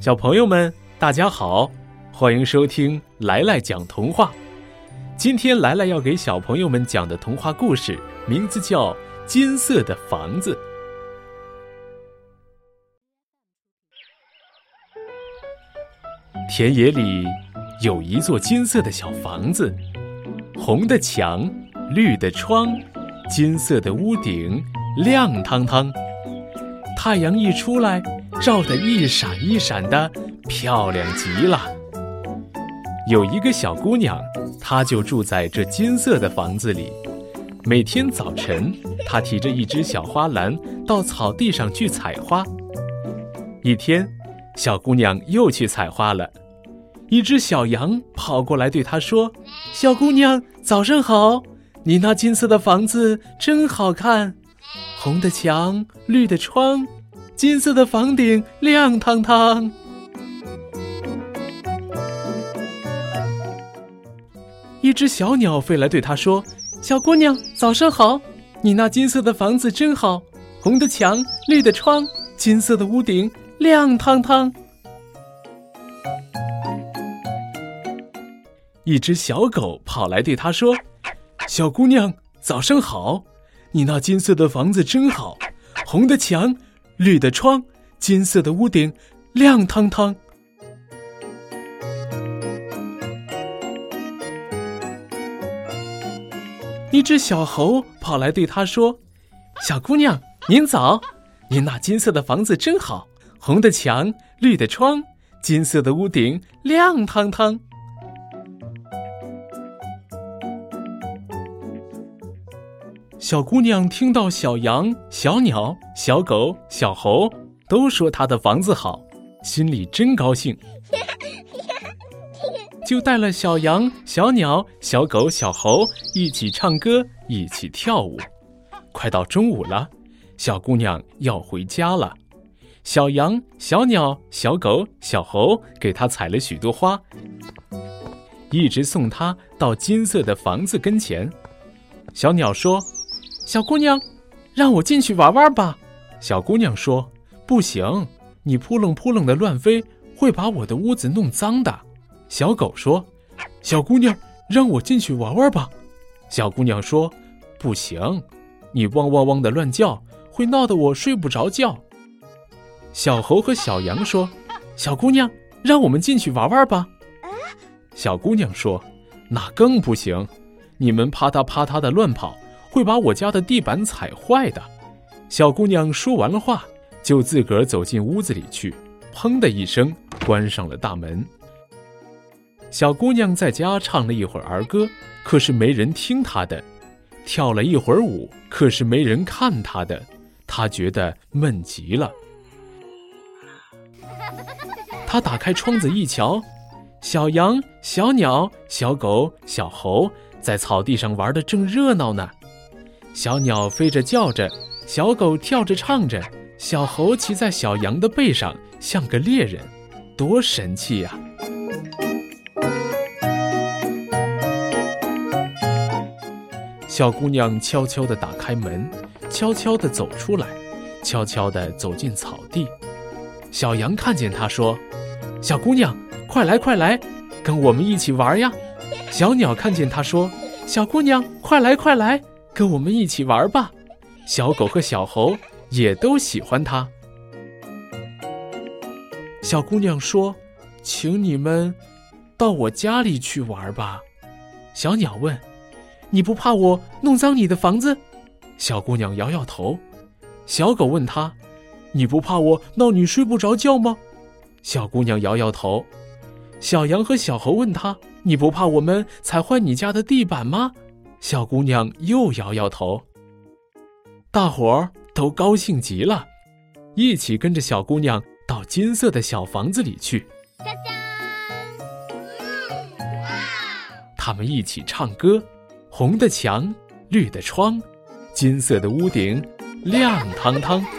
小朋友们，大家好，欢迎收听来来讲童话。今天来来要给小朋友们讲的童话故事，名字叫《金色的房子》。田野里有一座金色的小房子，红的墙，绿的窗，金色的屋顶，亮堂堂。太阳一出来，照得一闪一闪的，漂亮极了。有一个小姑娘，她就住在这金色的房子里。每天早晨，她提着一只小花篮到草地上去采花。一天，小姑娘又去采花了。一只小羊跑过来对她说：“小姑娘，早上好！你那金色的房子真好看，红的墙，绿的窗，金色的房顶亮堂堂。”一只小鸟飞来对他说：“小姑娘，早上好！你那金色的房子真好，红的墙，绿的窗，金色的屋顶亮堂堂。”一只小狗跑来对他说：“小姑娘，早上好！你那金色的房子真好，红的墙，绿的窗，金色的屋顶，亮堂堂。”一只小猴跑来对他说：“小姑娘，您早！您那金色的房子真好，红的墙，绿的窗，金色的屋顶，亮堂堂。”小姑娘听到小羊、小鸟、小狗、小猴都说她的房子好，心里真高兴，就带了小羊、小鸟、小狗、小猴一起唱歌，一起跳舞。快到中午了，小姑娘要回家了。小羊、小鸟、小狗、小猴给她采了许多花，一直送她到金色的房子跟前。小鸟说。小姑娘，让我进去玩玩吧。小姑娘说：“不行，你扑棱扑棱的乱飞，会把我的屋子弄脏的。”小狗说：“小姑娘，让我进去玩玩吧。”小姑娘说：“不行，你汪汪汪的乱叫，会闹得我睡不着觉。”小猴和小羊说：“小姑娘，让我们进去玩玩吧。”小姑娘说：“那更不行，你们啪嗒啪嗒的乱跑。”会把我家的地板踩坏的。小姑娘说完了话，就自个儿走进屋子里去，砰的一声关上了大门。小姑娘在家唱了一会儿儿歌，可是没人听她的；跳了一会儿舞，可是没人看她的。她觉得闷极了。她打开窗子一瞧，小羊、小鸟、小狗、小猴在草地上玩的正热闹呢。小鸟飞着叫着，小狗跳着唱着，小猴骑在小羊的背上，像个猎人，多神气呀！小姑娘悄悄地打开门，悄悄地走出来，悄悄地走进草地。小羊看见她，说：“小姑娘，快来快来，跟我们一起玩呀！”小鸟看见她，说：“小姑娘，快来快来。”跟我们一起玩吧，小狗和小猴也都喜欢它。小姑娘说：“请你们到我家里去玩吧。”小鸟问：“你不怕我弄脏你的房子？”小姑娘摇摇头。小狗问她：“你不怕我闹你睡不着觉吗？”小姑娘摇摇头。小羊和小猴问她：“你不怕我们踩坏你家的地板吗？”小姑娘又摇摇头。大伙儿都高兴极了，一起跟着小姑娘到金色的小房子里去。他们一起唱歌，红的墙，绿的窗，金色的屋顶，亮堂堂。